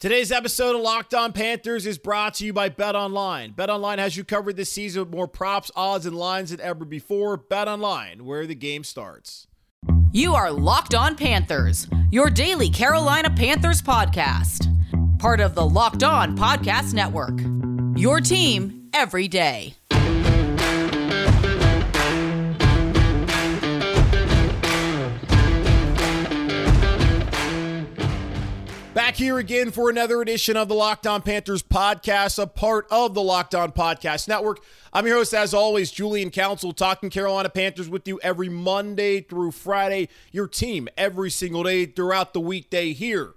Today's episode of Locked On Panthers is brought to you by Bet Online. Bet Online has you covered this season with more props, odds, and lines than ever before. Bet Online, where the game starts. You are Locked On Panthers, your daily Carolina Panthers podcast. Part of the Locked On Podcast Network. Your team every day. Back here again for another edition of the Locked On Panthers podcast, a part of the Locked On Podcast Network. I'm your host, as always, Julian Council, talking Carolina Panthers with you every Monday through Friday. Your team every single day throughout the weekday here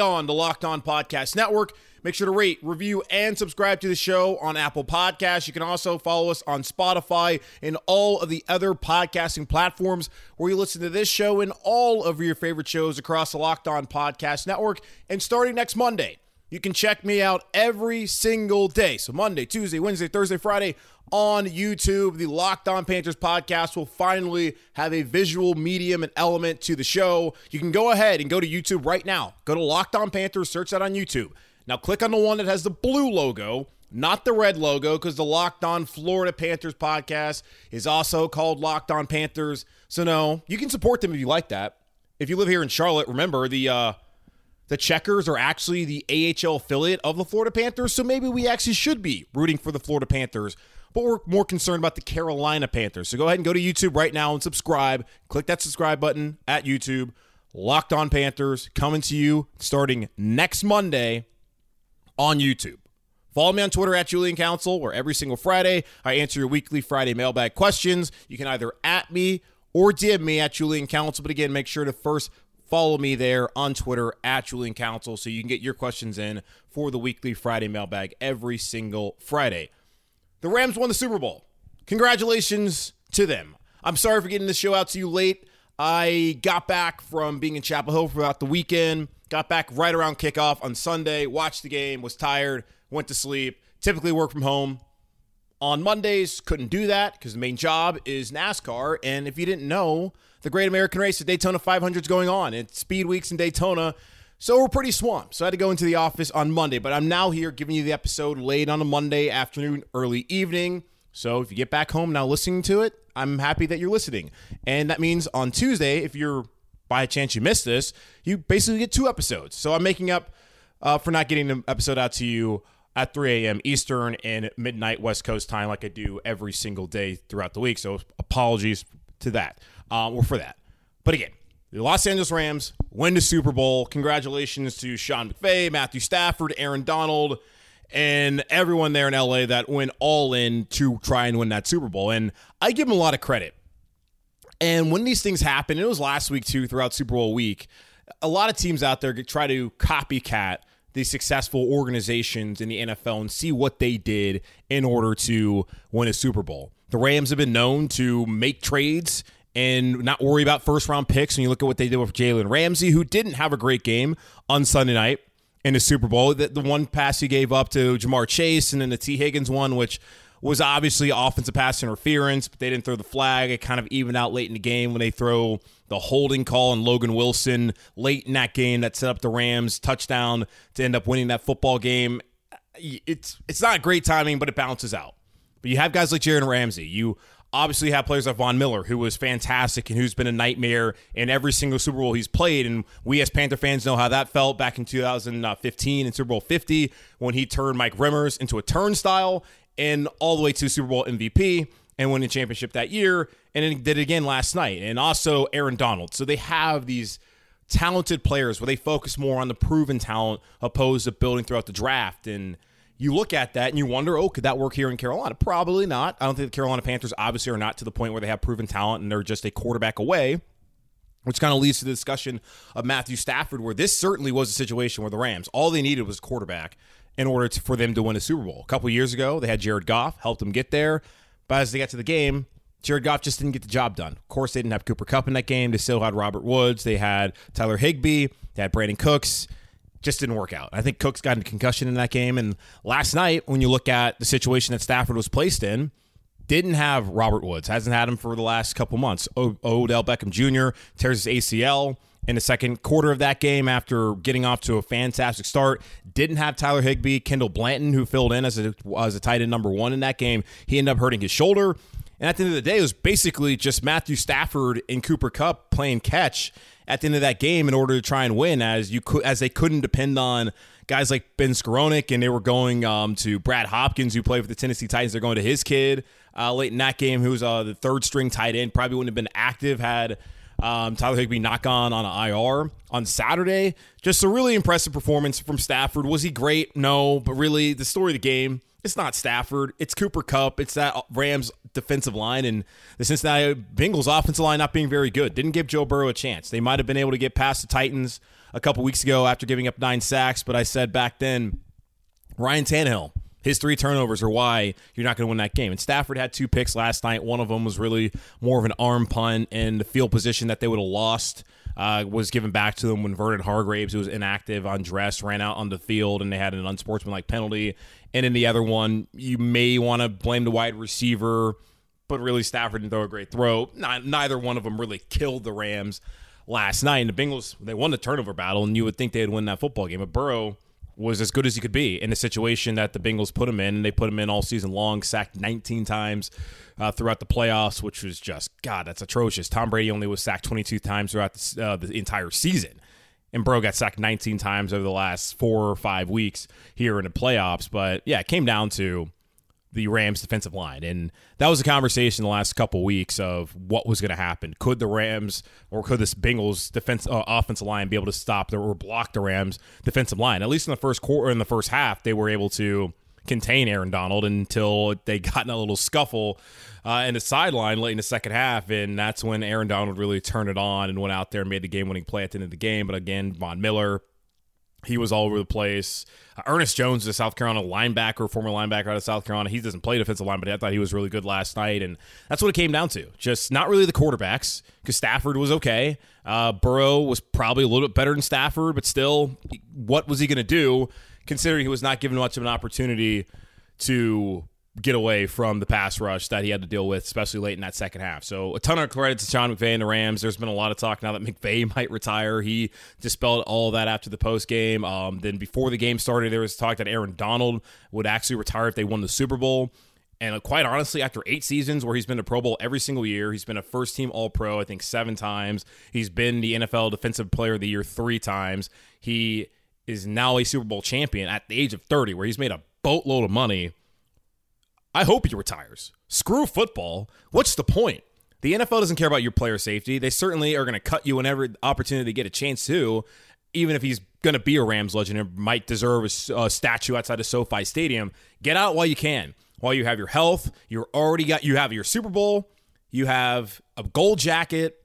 on the Locked On Podcast Network. Make sure to rate, review, and subscribe to the show on Apple Podcasts. You can also follow us on Spotify and all of the other podcasting platforms where you listen to this show and all of your favorite shows across the Locked On Podcast Network. And starting next Monday, you can check me out every single day. So Monday, Tuesday, Wednesday, Thursday, Friday on YouTube. The Locked On Panthers podcast will finally have a visual medium and element to the show. You can go ahead and go to YouTube right now. Go to Locked On Panthers, search that on YouTube. Now click on the one that has the blue logo, not the red logo, because the Locked On Florida Panthers podcast is also called Locked On Panthers. So no, you can support them if you like that. If you live here in Charlotte, remember the uh the Checkers are actually the AHL affiliate of the Florida Panthers, so maybe we actually should be rooting for the Florida Panthers, but we're more concerned about the Carolina Panthers. So go ahead and go to YouTube right now and subscribe. Click that subscribe button at YouTube. Locked on Panthers coming to you starting next Monday on YouTube. Follow me on Twitter at Julian Council, where every single Friday I answer your weekly Friday mailbag questions. You can either at me or DM me at Julian Council. But again, make sure to first follow me there on Twitter at Julian Council so you can get your questions in for the weekly Friday mailbag every single Friday. The Rams won the Super Bowl. Congratulations to them. I'm sorry for getting this show out to you late. I got back from being in Chapel Hill throughout the weekend. Got back right around kickoff on Sunday, watched the game, was tired, went to sleep. Typically work from home. On Mondays, couldn't do that because the main job is NASCAR. And if you didn't know, the Great American Race, the Daytona 500 is going on. It's Speed Weeks in Daytona. So we're pretty swamped. So I had to go into the office on Monday. But I'm now here giving you the episode late on a Monday afternoon, early evening. So if you get back home now listening to it, I'm happy that you're listening. And that means on Tuesday, if you're by chance you missed this, you basically get two episodes. So I'm making up uh, for not getting the episode out to you at 3 a.m. Eastern and midnight West Coast time, like I do every single day throughout the week. So apologies to that um, or for that. But again, the Los Angeles Rams win the Super Bowl. Congratulations to Sean McVay, Matthew Stafford, Aaron Donald, and everyone there in LA that went all in to try and win that Super Bowl. And I give them a lot of credit and when these things happen, it was last week too, throughout Super Bowl week, a lot of teams out there try to copycat these successful organizations in the NFL and see what they did in order to win a Super Bowl. The Rams have been known to make trades and not worry about first round picks. And you look at what they did with Jalen Ramsey, who didn't have a great game on Sunday night in the Super Bowl. The, the one pass he gave up to Ja'Marr Chase and then the Tee Higgins one, which was obviously offensive pass interference, but they didn't throw the flag. It kind of evened out late in the game when they throw the holding call on Logan Wilson late in that game that set up the Rams touchdown to end up winning that football game. It's it's not great timing, but it balances out. But you have guys like Jalen Ramsey. You obviously have players like Von Miller, who was fantastic and who's been a nightmare in every single Super Bowl he's played. And we as Panther fans know how that felt back in 2015 in Super Bowl 50 when he turned Mike Remmers into a turnstile and all the way to Super Bowl MVP and winning championship that year, and then did it again last night. And also Aaron Donald. So they have these talented players where they focus more on the proven talent opposed to building throughout the draft. And you look at that and you wonder, oh, could that work here in Carolina? Probably not. I don't think the Carolina Panthers obviously are not to the point where they have proven talent and they're just a quarterback away. Which kind of leads to the discussion of Matthew Stafford, where this certainly was a situation where the Rams, all they needed was quarterback in order to, for them to win a Super Bowl. A couple years ago, they had Jared Goff, helped them get there. But as they got to the game, Jared Goff just didn't get the job done. Of course, they didn't have Cooper Kupp in that game. They still had Robert Woods. They had Tyler Higbee. They had Brandin Cooks. Just didn't work out. I think Cooks got a concussion in that game. And last night, when you look at the situation that Stafford was placed in, didn't have Robert Woods. Hasn't had him for the last couple months. O- Odell Beckham Jr. tears his ACL in the second quarter of that game after getting off to a fantastic start. Didn't have Tyler Higbee, Kendall Blanton, who filled in as a, as a tight end number one in that game. He ended up hurting his shoulder. And at the end of the day, it was basically just Matthew Stafford and Cooper Kupp playing catch at the end of that game in order to try and win, as you could, as they couldn't depend on guys like Ben Skowronek, and they were going um, to Brad Hopkins, who played for the Tennessee Titans. They're going to his kid uh, late in that game, who's uh, the third string tight end. Probably wouldn't have been active had um, Tyler Higbee knock on on IR on Saturday. Just a really impressive performance from Stafford. Was he great? No, but really the story of the game. It's not Stafford. It's Cooper Kupp. It's that Rams defensive line and the Cincinnati Bengals offensive line not being very good. Didn't give Joe Burrow a chance. They might have been able to get past the Titans a couple weeks ago after giving up nine sacks, but I said back then, Ryan Tannehill his three turnovers are why you're not going to win that game. And Stafford had two picks last night. One of them was really more of an arm punt, and the field position that they would have lost uh, was given back to them when Vernon Hargreaves, who was inactive on dress, ran out on the field, and they had an unsportsmanlike penalty. And in the other one, you may want to blame the wide receiver, but really Stafford didn't throw a great throw. Not, neither one of them really killed the Rams last night. And the Bengals, they won the turnover battle, and you would think they'd win that football game. But Burrow was as good as he could be in the situation that the Bengals put him in. And they put him in all season long, sacked 19 times uh, throughout the playoffs, which was just, God, that's atrocious. Tom Brady only was sacked 22 times throughout the, uh, the entire season. And Bro got sacked 19 times over the last four or five weeks here in the playoffs. But yeah, it came down to the Rams defensive line. And that was a conversation the last couple weeks of what was going to happen. Could the Rams or could this Bengals defense uh, offensive line be able to stop the, or block the Rams defensive line? At least in the first quarter, in the first half, they were able to contain Aaron Donald until they got in a little scuffle uh, in the sideline late in the second half, and that's when Aaron Donald really turned it on and went out there and made the game-winning play at the end of the game. But again, Von Miller he was all over the place. Uh, Ernest Jones, the South Carolina linebacker, former linebacker out of South Carolina. He doesn't play defensive line, but I thought he was really good last night. And that's what it came down to. Just not really the quarterbacks, because Stafford was okay. Uh, Burrow was probably a little bit better than Stafford, but still, what was he going to do considering he was not given much of an opportunity to get away from the pass rush that he had to deal with, especially late in that second half. So a ton of credit to Sean McVay and the Rams. There's been a lot of talk now that McVay might retire. He dispelled all that after the post game. Um, then before the game started, there was talk that Aaron Donald would actually retire if they won the Super Bowl. And quite honestly, after eight seasons where he's been a Pro Bowl every single year, he's been a first team All Pro, I think seven times. He's been the NFL Defensive Player of the Year three times. He is now a Super Bowl champion at the age of 30, where he's made a boatload of money I hope he retires. Screw football. What's the point? The NFL doesn't care about your player safety. They certainly are going to cut you whenever opportunity they get a chance to, even if he's going to be a Rams legend and might deserve a, a statue outside of SoFi Stadium. Get out while you can. While you have your health, you're already got you have your Super Bowl, you have a gold jacket,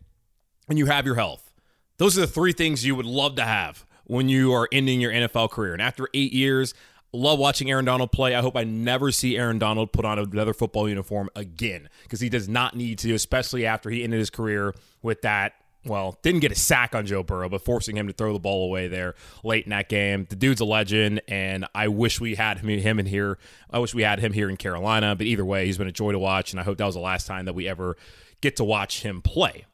and you have your health. Those are the three things you would love to have when you are ending your NFL career. And after eight years, Love watching Aaron Donald play. I hope I never see Aaron Donald put on another football uniform again because he does not need to, especially after he ended his career with that. Well, didn't get a sack on Joe Burrow, but forcing him to throw the ball away there late in that game. The dude's a legend, and I wish we had him, in here. I wish we had him here in Carolina, but either way, he's been a joy to watch, and I hope that was the last time that we ever get to watch him play.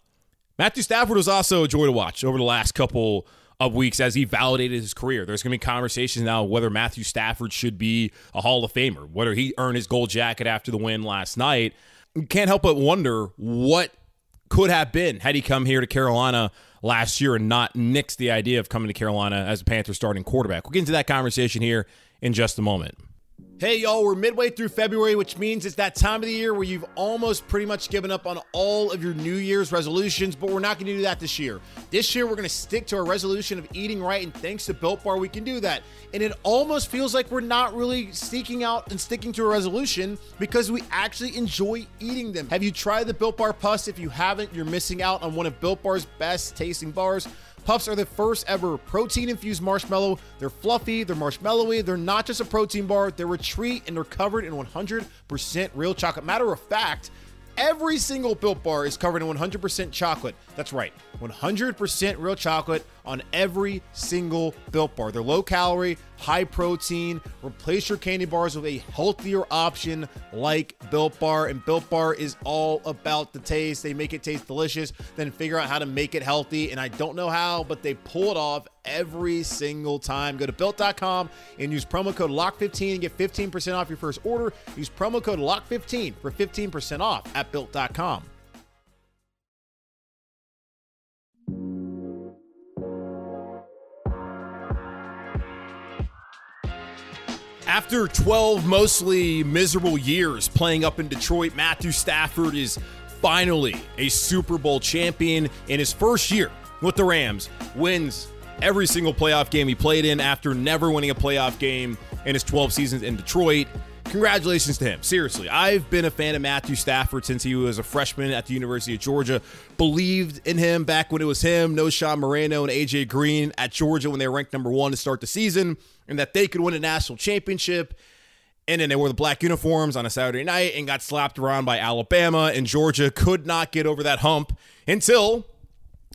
Matthew Stafford was also a joy to watch over the last couple of weeks as he validated his career. There's going to be conversations now whether Matthew Stafford should be a Hall of Famer, whether he earned his gold jacket after the win last night. Can't help but wonder what could have been had he come here to Carolina last year and not nixed the idea of coming to Carolina as a Panther starting quarterback. We'll get into that conversation here in just a moment. Hey, y'all, we're midway through February, which means it's that time of the year where you've almost pretty much given up on all of your New Year's resolutions, but we're not going to do that this year. This year, we're going to stick to our resolution of eating right, and thanks to Built Bar, we can do that. And it almost feels like we're not really seeking out and sticking to a resolution because we actually enjoy eating them. Have you tried the Built Bar Puffs? If you haven't, you're missing out on one of Built Bar's best tasting bars. Puffs are the first ever protein infused marshmallow. They're fluffy, they're marshmallowy, they're not just a protein bar, they're a treat, and they're covered in 100% real chocolate. Matter of fact, Every single Built Bar is covered in 100% chocolate. That's right, 100% real chocolate on every single Built Bar. They're low calorie, high protein. Replace your candy bars with a healthier option like Built Bar. And Built Bar is all about the taste. They make it taste delicious, then figure out how to make it healthy. And I don't know how, but they pull it off every single time. Go to built.com and use promo code LOCK15 and get 15% off your first order. Use promo code LOCK15 for 15% off at built.com. After 12 mostly miserable years playing up in Detroit, Matthew Stafford is finally a Super Bowl champion in his first year with the Rams. Wins every single playoff game he played in after never winning a playoff game in his 12 seasons in Detroit. Congratulations to him. Seriously, I've been a fan of Matthew Stafford since he was a freshman at the University of Georgia. Believed in him back when it was him, Knowshon Moreno and AJ Green at Georgia when they ranked number one to start the season, and that they could win a national championship. And then they wore the black uniforms on a Saturday night and got slapped around by Alabama, and Georgia could not get over that hump until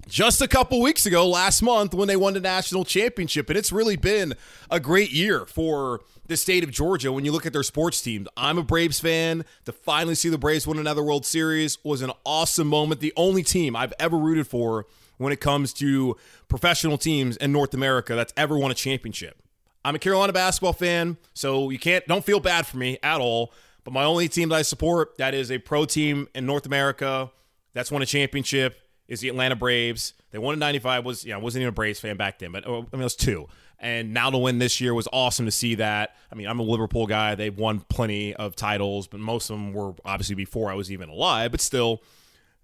just a couple weeks ago, last month, when they won the national championship. And it's really been a great year for the state of Georgia when you look at their sports teams. I'm a Braves fan. To finally see the Braves win another World Series was an awesome moment. The only team I've ever rooted for when it comes to professional teams in North America that's ever won a championship. I'm a Carolina basketball fan, so you can't don't feel bad for me at all. But my only team that I support that is a pro team in North America that's won a championship is the Atlanta Braves. They won in '95. Was yeah, I wasn't even a Braves fan back then, but oh, I mean it was two. And now to win this year was awesome to see that. I mean, I'm a Liverpool guy. They've won plenty of titles, but most of them were obviously before I was even alive. But still,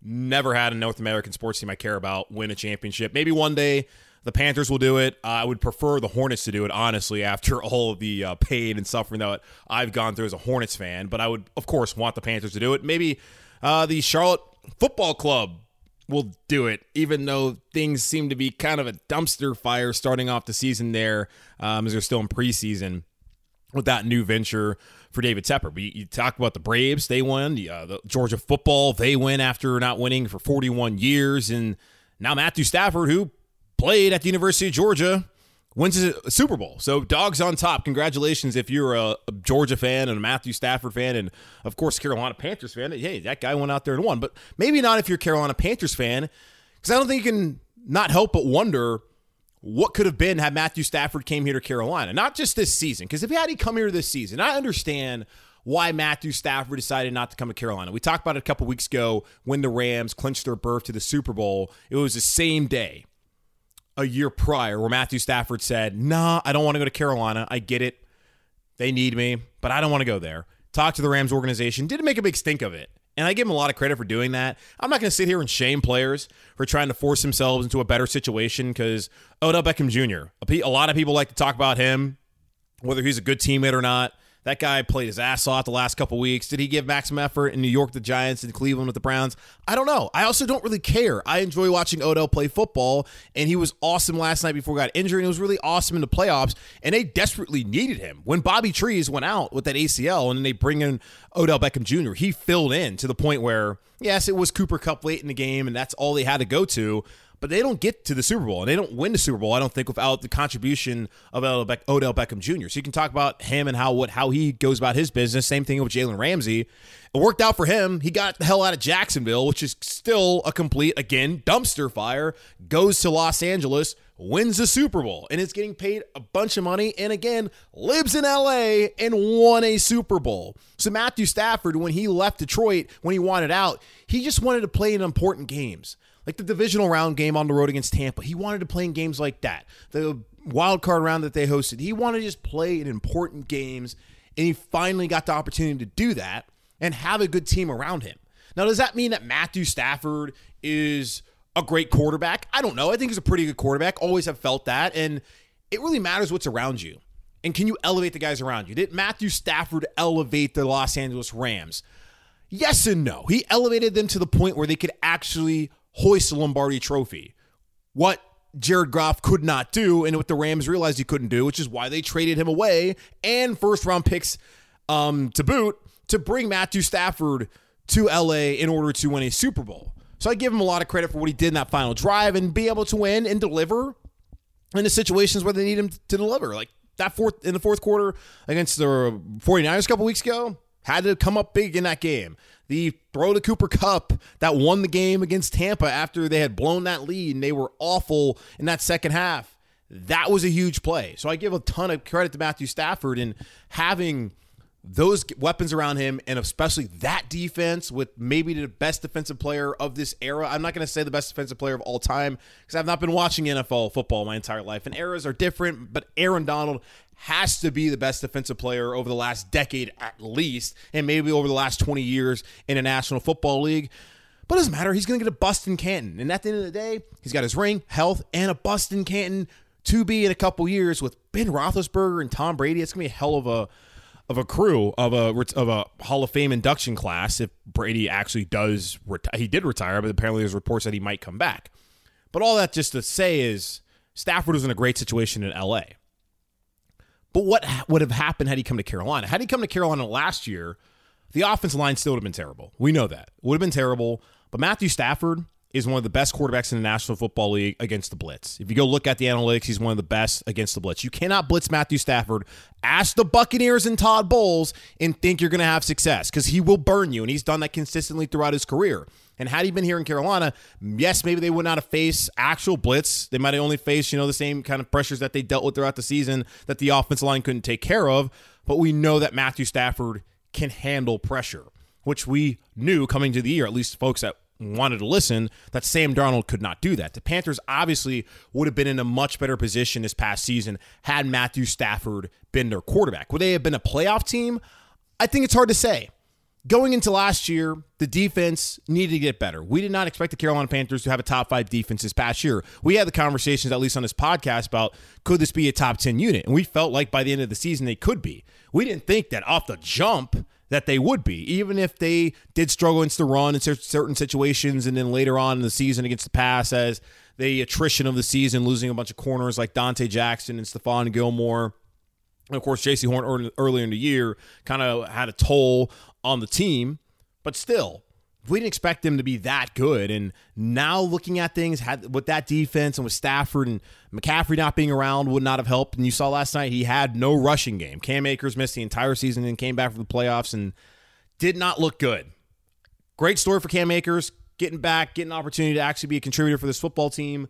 never had a North American sports team I care about win a championship. Maybe one day the Panthers will do it. Uh, I would prefer the Hornets to do it, honestly, after all of the uh, pain and suffering that I've gone through as a Hornets fan. But I would, of course, want the Panthers to do it. Maybe uh, the Charlotte Football Club will do it, even though things seem to be kind of a dumpster fire starting off the season there, um, as they're still in preseason with that new venture for David Tepper. But you, you talk about the Braves, they won. The, uh, the Georgia football, they win after not winning for 41 years. And now Matthew Stafford, who played at the University of Georgia, wins a Super Bowl. So dogs on top. Congratulations if you're a, a, Georgia fan and a Matthew Stafford fan and of course Carolina Panthers fan. Hey, that guy went out there and won. But maybe not if you're Carolina Panthers fan because I don't think you can not help but wonder what could have been had Matthew Stafford came here to Carolina. Not just this season because if he had he come here this season, I understand why Matthew Stafford decided not to come to Carolina. We talked about it a couple weeks ago when the Rams clinched their berth to the Super Bowl. It was the same day a year prior where Matthew Stafford said, Nah, I don't want to go to Carolina. I get it. They need me, but I don't want to go there. Talked to the Rams organization, didn't make a big stink of it. And I give him a lot of credit for doing that. I'm not going to sit here and shame players for trying to force themselves into a better situation because Odell Beckham Jr., a lot of people like to talk about him, whether he's a good teammate or not. That guy played his ass off the last couple weeks. Did he give maximum effort in New York, the Giants, and Cleveland with the Browns? I don't know. I also don't really care. I enjoy watching Odell play football, and he was awesome last night before he got injured, and he was really awesome in the playoffs, and they desperately needed him. When Bobby Trees went out with that ACL, and then they bring in Odell Beckham Jr., he filled in to the point where, yes, it was Cooper Kupp late in the game, and that's all they had to go to, but they don't get to the Super Bowl and they don't win the Super Bowl. I don't think without the contribution of Odell Beckham Jr. So you can talk about him and how what how he goes about his business. Same thing with Jalen Ramsey. It worked out for him. He got the hell out of Jacksonville, which is still a complete again dumpster fire. Goes to Los Angeles, wins the Super Bowl, and is getting paid a bunch of money. And again, lives in LA and won a Super Bowl. So Matthew Stafford, when he left Detroit, when he wanted out, he just wanted to play in important games like the divisional round game on the road against Tampa. He wanted to play in games like that. The wild card round that they hosted. He wanted to just play in important games, and he finally got the opportunity to do that and have a good team around him. Now, does that mean that Matthew Stafford is a great quarterback? I don't know. I think he's a pretty good quarterback. Always have felt that. And it really matters what's around you. And can you elevate the guys around you? Did Matthew Stafford elevate the Los Angeles Rams? Yes and no. He elevated them to the point where they could actually hoist the Lombardi trophy. What Jared Goff could not do, and what the Rams realized he couldn't do, which is why they traded him away and first round picks um, to boot to bring Matthew Stafford to LA in order to win a Super Bowl. So I give him a lot of credit for what he did in that final drive and be able to win and deliver in the situations where they need him to deliver. Like that fourth in the fourth quarter against the 49ers a couple weeks ago, had to come up big in that game. The throw to Cooper Kupp that won the game against Tampa after they had blown that lead and they were awful in that second half. That was a huge play. So I give a ton of credit to Matthew Stafford in having those weapons around him and especially that defense with maybe the best defensive player of this era. I'm not going to say the best defensive player of all time because I've not been watching NFL football my entire life and eras are different, but Aaron Donald has to be the best defensive player over the last decade at least and maybe over the last 20 years in a National Football League. But it doesn't matter. He's going to get a bust in Canton. And at the end of the day, he's got his ring, health, and a bust in Canton to be in a couple years with Ben Roethlisberger and Tom Brady. It's going to be a hell of a of a crew of a of a Hall of Fame induction class if Brady actually does reti- he did retire, but apparently there's reports that he might come back. But all that just to say is Stafford was in a great situation in LA. But what would have happened had he come to Carolina? Had he come to Carolina last year, the offensive line still would have been terrible. We know that. Would have been terrible. But Matthew Stafford is one of the best quarterbacks in the National Football League against the blitz. If you go look at the analytics, he's one of the best against the blitz. You cannot blitz Matthew Stafford. Ask the Buccaneers and Todd Bowles and think you're going to have success because he will burn you, and he's done that consistently throughout his career. And had he been here in Carolina, yes, maybe they would not have faced actual blitz. They might have only faced, you know, the same kind of pressures that they dealt with throughout the season that the offensive line couldn't take care of. But we know that Matthew Stafford can handle pressure, which we knew coming to the year, at least folks that wanted to listen, that Sam Darnold could not do that. The Panthers obviously would have been in a much better position this past season had Matthew Stafford been their quarterback. Would they have been a playoff team? I think it's hard to say. Going into last year, the defense needed to get better. We did not expect the Carolina Panthers to have a top five defense this past year. We had the conversations, at least on this podcast, about could this be a top 10 unit? And we felt like by the end of the season, they could be. We didn't think that off the jump, that they would be, even if they did struggle against the run in certain situations, and then later on in the season against the pass, as the attrition of the season, losing a bunch of corners like Donte Jackson and Stephon Gilmore. And of course, Jaycee Horn earlier in the year kind of had a toll on the team, but still, we didn't expect them to be that good. And now looking at things had with that defense and with Stafford and McCaffrey not being around would not have helped. And you saw last night he had no rushing game. Cam Akers missed the entire season and came back for the playoffs and did not look good. Great story for Cam Akers, getting back, getting an opportunity to actually be a contributor for this football team.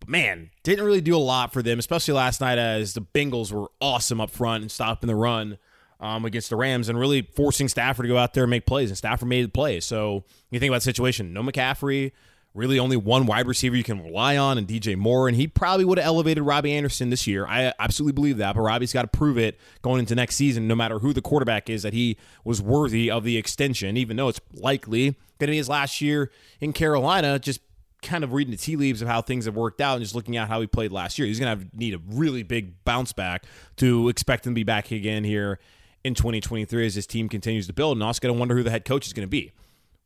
But man, didn't really do a lot for them, especially last night as the Bengals were awesome up front and stopping the run um, against the Rams and really forcing Stafford to go out there and make plays. And Stafford made the plays. So you think about the situation, no McCaffrey, really only one wide receiver you can rely on, and DJ Moore. And he probably would have elevated Robbie Anderson this year. I absolutely believe that. But Robbie's got to prove it going into next season, no matter who the quarterback is, that he was worthy of the extension, even though it's likely going to be his last year in Carolina. Just kind of reading the tea leaves of how things have worked out and just looking at how he played last year. He's going to need a really big bounce back to expect him to be back again here in 2023 as his team continues to build. And also going to wonder who the head coach is going to be.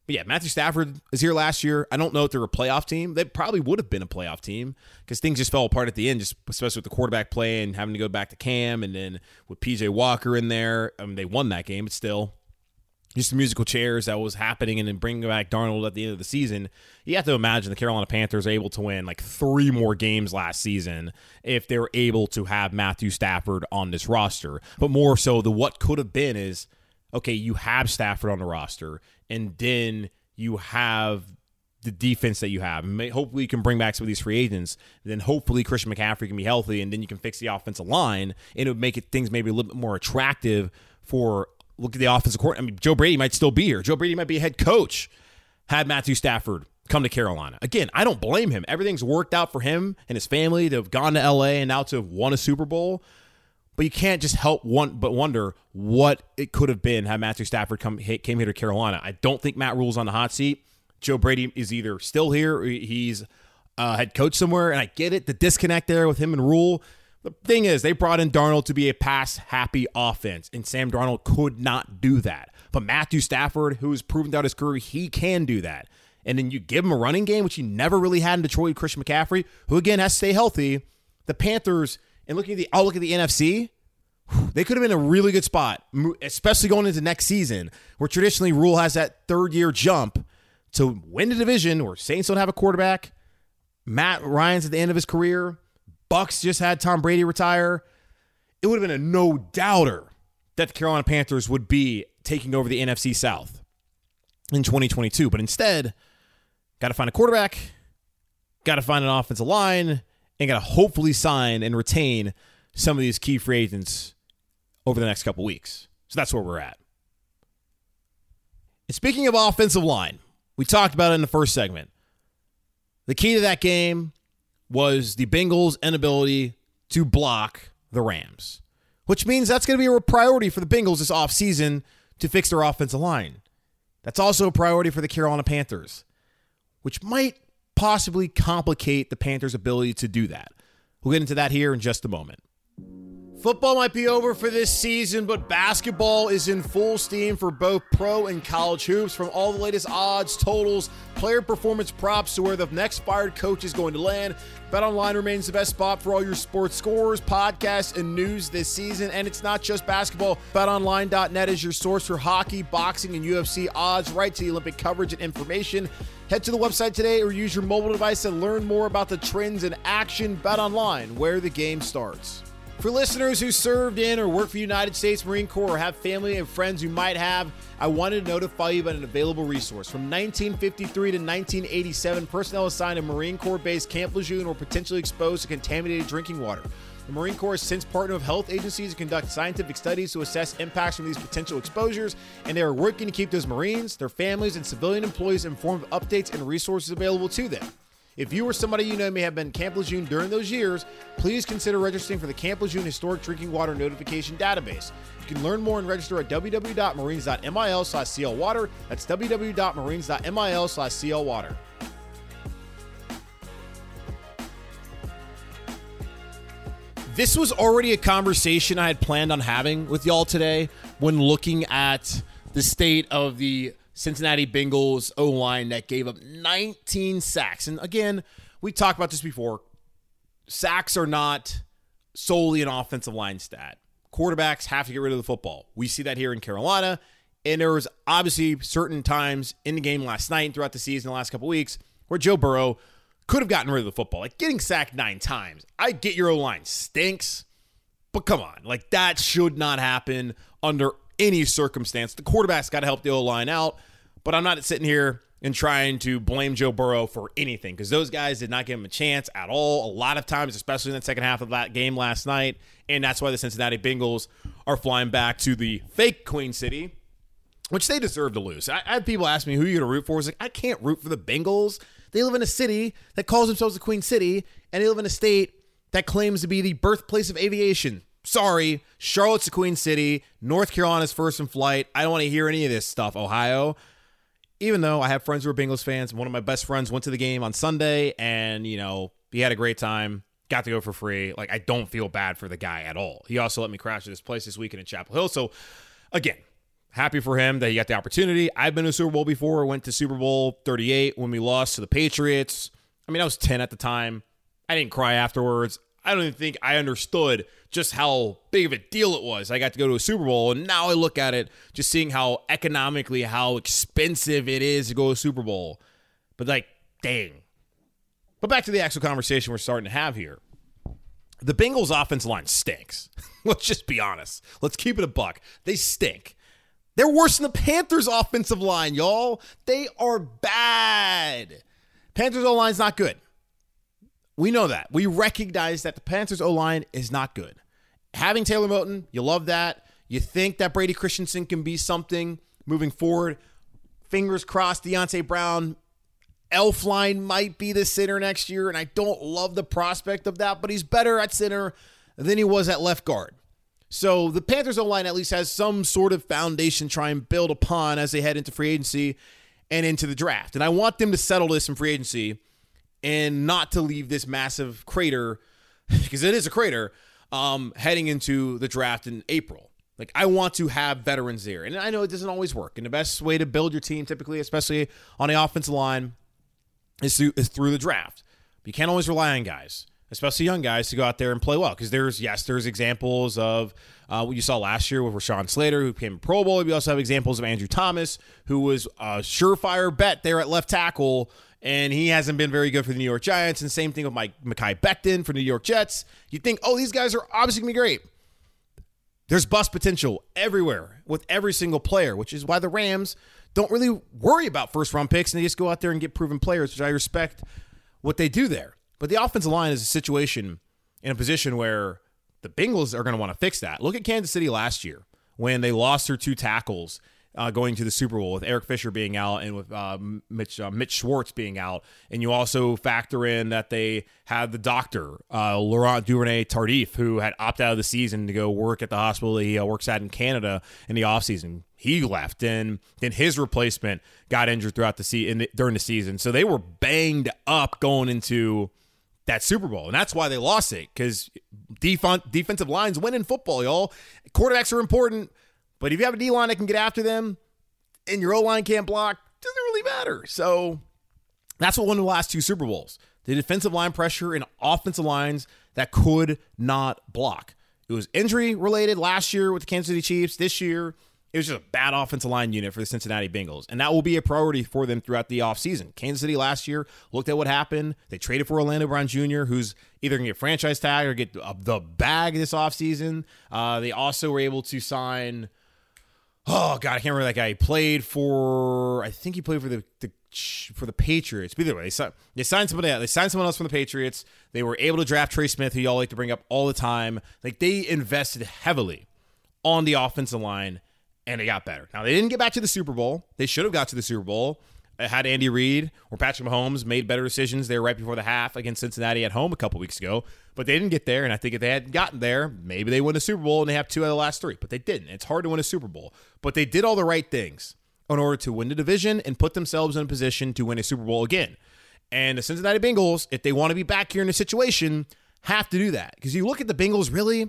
But yeah, Matthew Stafford is here last year. I don't know if they're a playoff team. They probably would have been a playoff team because things just fell apart at the end, just especially with the quarterback play and having to go back to Cam, and then with PJ Walker in there. I mean, they won that game, but still, just the musical chairs that was happening and then bringing back Darnold at the end of the season, you have to imagine the Carolina Panthers are able to win like three more games last season if they were able to have Matthew Stafford on this roster. But more so, the what could have been is okay, you have Stafford on the roster, and then you have the defense that you have. hopefully, you can bring back some of these free agents. Then, hopefully, Christian McCaffrey can be healthy, and then you can fix the offensive line, and it would make it things maybe a little bit more attractive for look at the offensive court. I mean, Joe Brady might still be here. Joe Brady might be a head coach had Matthew Stafford come to Carolina. Again, I don't blame him. Everything's worked out for him and his family to have gone to LA and now to have won a Super Bowl. But you can't just help one but wonder what it could have been had Matthew Stafford come came here to Carolina. I don't think Matt Rhule's on the hot seat. Joe Brady is either still here or he's uh, head coach somewhere, and I get it the disconnect there with him and Rhule. The thing is, they brought in Darnold to be a pass happy offense, and Sam Darnold could not do that. But Matthew Stafford, who's proven throughout his career, he can do that. And then you give him a running game, which he never really had in Detroit, Christian McCaffrey, who again has to stay healthy. The Panthers, and looking at the I'll look at the NFC, they could have been a really good spot, especially going into next season, where traditionally Rhule has that third year jump to win the division, where Saints don't have a quarterback. Matt Ryan's at the end of his career. Bucks just had Tom Brady retire. It would have been a no doubter that the Carolina Panthers would be taking over the NFC South in 2022. But instead, got to find a quarterback, got to find an offensive line, and got to hopefully sign and retain some of these key free agents over the next couple weeks. So that's where we're at. And speaking of offensive line, we talked about it in the first segment. The key to that game was the Bengals' inability to block the Rams, which means that's going to be a priority for the Bengals this offseason to fix their offensive line. That's also a priority for the Carolina Panthers, which might possibly complicate the Panthers' ability to do that. We'll get into that here in just a moment. Football might be over for this season, but basketball is in full steam for both pro and college hoops. From all the latest odds, totals, player performance props to where the next fired coach is going to land, BetOnline remains the best spot for all your sports scores, podcasts, and news this season. And it's not just basketball. BetOnline.net is your source for hockey, boxing, and UFC odds, right to the Olympic coverage and information. Head to the website today or use your mobile device to learn more about the trends in action. BetOnline, where the game starts. For listeners who served in or work for the United States Marine Corps or have family and friends who might have, I wanted to notify you about an available resource. From 1953 to 1987, personnel assigned to Marine Corps base Camp Lejeune were potentially exposed to contaminated drinking water. The Marine Corps has since partnered with health agencies to conduct scientific studies to assess impacts from these potential exposures, and they are working to keep those Marines, their families, and civilian employees informed of updates and resources available to them. If you or somebody you know may have been Camp Lejeune during those years, please consider registering for the Camp Lejeune Historic Drinking Water Notification Database. You can learn more and register at www.marines.mil slash clwater. That's www.marines.mil slash clwater. This was already a conversation I had planned on having with y'all today when looking at the state of the Cincinnati Bengals O line that gave up 19 sacks. And again, we talked about this before. Sacks are not solely an offensive line stat. Quarterbacks have to get rid of the football. We see that here in Carolina. And there was obviously certain times in the game last night and throughout the season, the last couple weeks, where Joe Burrow could have gotten rid of the football. Like getting sacked nine times. I get your O line stinks, but come on. Like that should not happen under any circumstance. The quarterback's got to help the O line out. But I'm not sitting here and trying to blame Joe Burrow for anything because those guys did not give him a chance at all. A lot of times, especially in the second half of that game last night. And that's why the Cincinnati Bengals are flying back to the fake Queen City, which they deserve to lose. I, I people ask me who you're going to root for. I was like, I can't root for the Bengals. They live in a city that calls themselves the Queen City, and they live in a state that claims to be the birthplace of aviation. Sorry, Charlotte's the Queen City. North Carolina's first in flight. I don't want to hear any of this stuff, Ohio even though I have friends who are Bengals fans, one of my best friends went to the game on Sunday and, you know, he had a great time, got to go for free. Like, I don't feel bad for the guy at all. He also let me crash at his place this weekend in Chapel Hill. So, again, happy for him that he got the opportunity. I've been to Super Bowl before. Went to Super Bowl 38 when we lost to the Patriots. I mean, I was 10 at the time. I didn't cry afterwards. I don't even think I understood just how big of a deal it was. I got to go to a Super Bowl, and now I look at it just seeing how economically how expensive it is to go to a Super Bowl. But like, dang. But back to the actual conversation we're starting to have here. The Bengals' offense line stinks. Let's just be honest. Let's keep it a buck. They stink. They're worse than the Panthers' offensive line, y'all. They are bad. Panthers' O line's not good. We know that. We recognize that the Panthers O line is not good. Having Taylor Moton, you love that. You think that Brady Christensen can be something moving forward. Fingers crossed, Deonte Brown, Elflein might be the center next year, and I don't love the prospect of that, but he's better at center than he was at left guard. So the Panthers O line at least has some sort of foundation to try and build upon as they head into free agency and into the draft. And I want them to settle this in free agency and not to leave this massive crater because it is a crater um, heading into the draft in April. Like I want to have veterans there, and I know it doesn't always work. And the best way to build your team, typically, especially on the offensive line, is through is through the draft. You can't always rely on guys. especially young guys, to go out there and play well. Because there's yes, there's examples of uh, what you saw last year with Rashawn Slater, who became a Pro Bowl. We also have examples of Andrew Thomas, who was a surefire bet there at left tackle, and he hasn't been very good for the New York Giants. And same thing with Mike Mekhi Becton for New York Jets. You think, oh, these guys are obviously gonna be great. There's bust potential everywhere with every single player, which is why the Rams don't really worry about first round picks and they just go out there and get proven players, which I respect what they do there. But the offensive line is a situation in a position where the Bengals are going to want to fix that. Look at Kansas City last year when they lost their two tackles uh, going to the Super Bowl with Eric Fisher being out and with uh, Mitch uh, Mitch Schwartz being out, and you also factor in that they had the doctor uh, Laurent Duvernay Tardif who had opted out of the season to go work at the hospital he uh, works at in Canada in the offseason. He left, and then his replacement got injured throughout the season during the season. So they were banged up going into that Super Bowl. And that's why they lost it because def- defensive lines win in football, y'all. Quarterbacks are important, but if you have a D line that can get after them and your O line can't block, doesn't really matter. So that's what won the last two Super Bowls the defensive line pressure and offensive lines that could not block. It was injury related last year with the Kansas City Chiefs. This year, it was just a bad offensive line unit for the Cincinnati Bengals. And that will be a priority for them throughout the offseason. Kansas City last year looked at what happened. They traded for Orlando Brown Jr., who's either going to get franchise tag or get the bag this offseason. Uh, they also were able to sign. Oh God, I can't remember that guy. He played for, I think he played for the, the for the Patriots. But either way, they signed, they signed somebody. They signed someone else from the Patriots. They were able to draft Trey Smith, who y'all like to bring up all the time. Like they invested heavily on the offensive line and it got better. Now they didn't get back to the Super Bowl. They should have got to the Super Bowl. Uh, had Andy Reid or Patrick Mahomes made better decisions there right before the half against Cincinnati at home a couple weeks ago, but they didn't get there. And I think if they had gotten there, maybe they win a Super Bowl and they have two out of the last three. But they didn't. It's hard to win a Super Bowl, but they did all the right things in order to win the division and put themselves in a position to win a Super Bowl again. And the Cincinnati Bengals, if they want to be back here in a situation, have to do that because you look at the Bengals really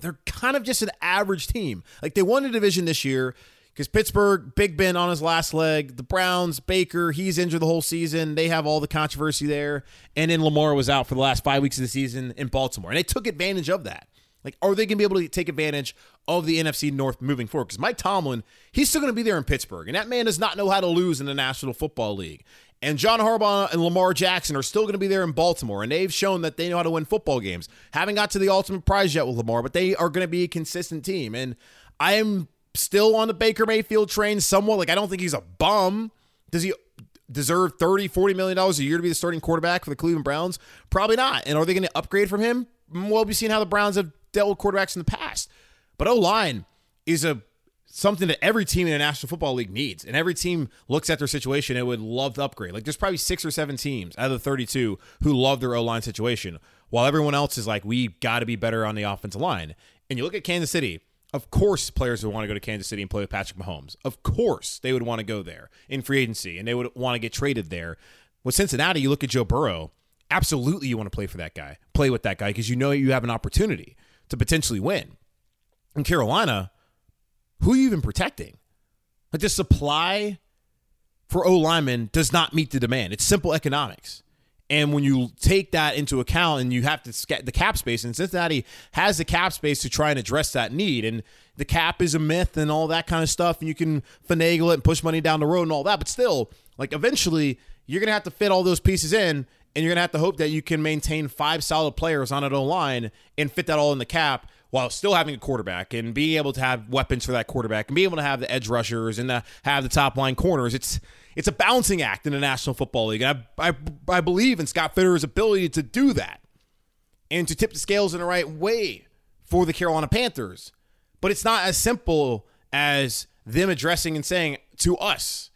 they're kind of just an average team. Like they won the division this year because Pittsburgh, Big Ben on his last leg, the Browns, Baker, he's injured the whole season. They have all the controversy there. And then Lamar was out for the last five weeks of the season in Baltimore. And they took advantage of that. Like, are they going to be able to take advantage of the NFC North moving forward? Because Mike Tomlin, he's still going to be there in Pittsburgh. And that man does not know how to lose in the National Football League. And John Harbaugh and Lamar Jackson are still going to be there in Baltimore, and they've shown that they know how to win football games. Haven't got to the ultimate prize yet with Lamar, but they are going to be a consistent team. And I am still on the Baker Mayfield train somewhat. Like, I don't think he's a bum. Does he deserve 30, 40 million dollars a year to be the starting quarterback for the Cleveland Browns? Probably not. And are they going to upgrade from him? Mm, well, we've seen how the Browns have dealt with quarterbacks in the past. But O line is a something that every team in the National Football League needs. And every team looks at their situation and would love to upgrade. Like there's probably six or seven teams out of the 32 who love their O line situation, while everyone else is like, we got to be better on the offensive line. And you look at Kansas City. Of course, players would want to go to Kansas City and play with Patrick Mahomes. Of course, they would want to go there in free agency and they would want to get traded there. With Cincinnati, you look at Joe Burrow. Absolutely, you want to play for that guy, play with that guy because you know you have an opportunity to potentially win. In Carolina, who are you even protecting? Like the supply for O linemen does not meet the demand. It's simple economics. And when you take that into account and you have to get the cap space, and Cincinnati has the cap space to try and address that need. And the cap is a myth and all that kind of stuff. And you can finagle it and push money down the road and all that. But still, like eventually, you're going to have to fit all those pieces in. And you're going to have to hope that you can maintain five solid players on an line and fit that all in the cap while still having a quarterback and being able to have weapons for that quarterback and being able to have the edge rushers and the, have the top line corners. It's it's a balancing act in the National Football League. And I, I, I believe in Scott Fitterer's ability to do that and to tip the scales in the right way for the Carolina Panthers. But it's not as simple as them addressing and saying to us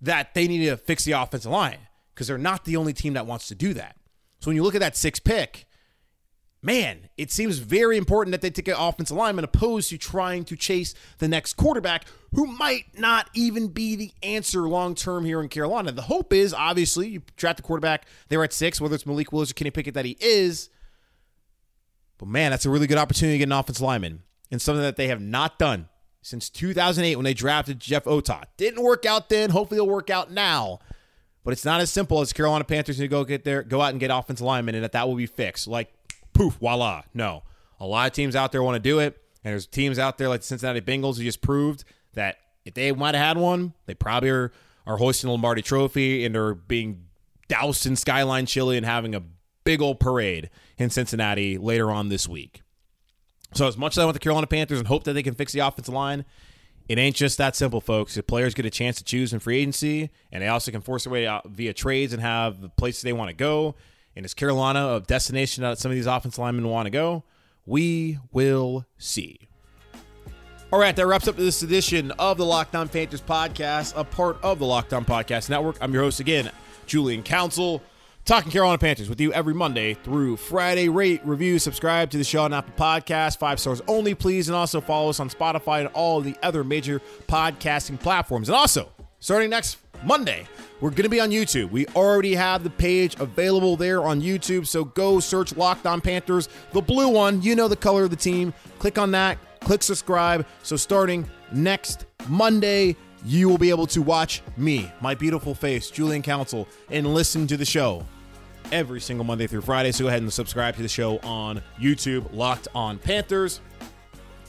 that they need to fix the offensive line because they're not the only team that wants to do that. So when you look at that six pick, man, it seems very important that they take an offensive lineman opposed to trying to chase the next quarterback who might not even be the answer long term here in Carolina. The hope is obviously you draft the quarterback there at six, whether it's Malik Willis or Kenny Pickett that he is. But man, that's a really good opportunity to get an offensive lineman and something that they have not done since 2008 when they drafted Jeff Otah. Didn't work out then. Hopefully it'll work out now. But it's not as simple as Carolina Panthers to go get there, go out and get offensive linemen, and that that will be fixed. Like poof, voila. No, a lot of teams out there want to do it, and there's teams out there like the Cincinnati Bengals who just proved that if they might have had one, they probably are, are hoisting the Lombardi Trophy and are being doused in Skyline Chili and having a big old parade in Cincinnati later on this week. So as much as I want the Carolina Panthers and hope that they can fix the offensive line, it ain't just that simple, folks. If players get a chance to choose in free agency, and they also can force their way out via trades and have the places they want to go, and is Carolina a destination that some of these offensive linemen want to go? We will see. All right, that wraps up this edition of the Locked On Panthers podcast, a part of the Locked On Podcast Network. I'm your host again, Julian Council, talking Carolina Panthers with you every Monday through Friday. Rate, review, subscribe to the show on Apple Podcast, five stars only, please, and also follow us on Spotify and all the other major podcasting platforms. And also, starting next Monday, we're going to be on YouTube. We already have the page available there on YouTube, so go search Locked On Panthers, the blue one. You know the color of the team. Click on that click subscribe. So starting next Monday, you will be able to watch me, my beautiful face, Julian Council, and listen to the show every single Monday through Friday. So go ahead and subscribe to the show on YouTube, Locked on Panthers.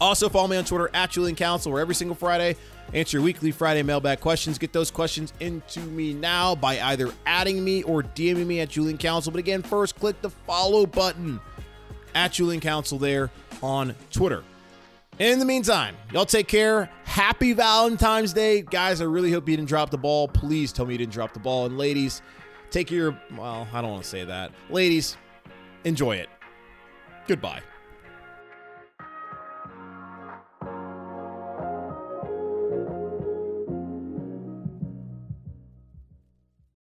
Also, follow me on Twitter at Julian Council, where every single Friday answer your weekly Friday mailbag questions. Get those questions into me now by either adding me or DMing me at Julian Council. But again, first click the follow button at Julian Council there on Twitter. In the meantime, y'all take care. Happy Valentine's Day. Guys, I really hope you didn't drop the ball. Please tell me you didn't drop the ball. And ladies, take your, well, I don't want to say that. Ladies, enjoy it. Goodbye.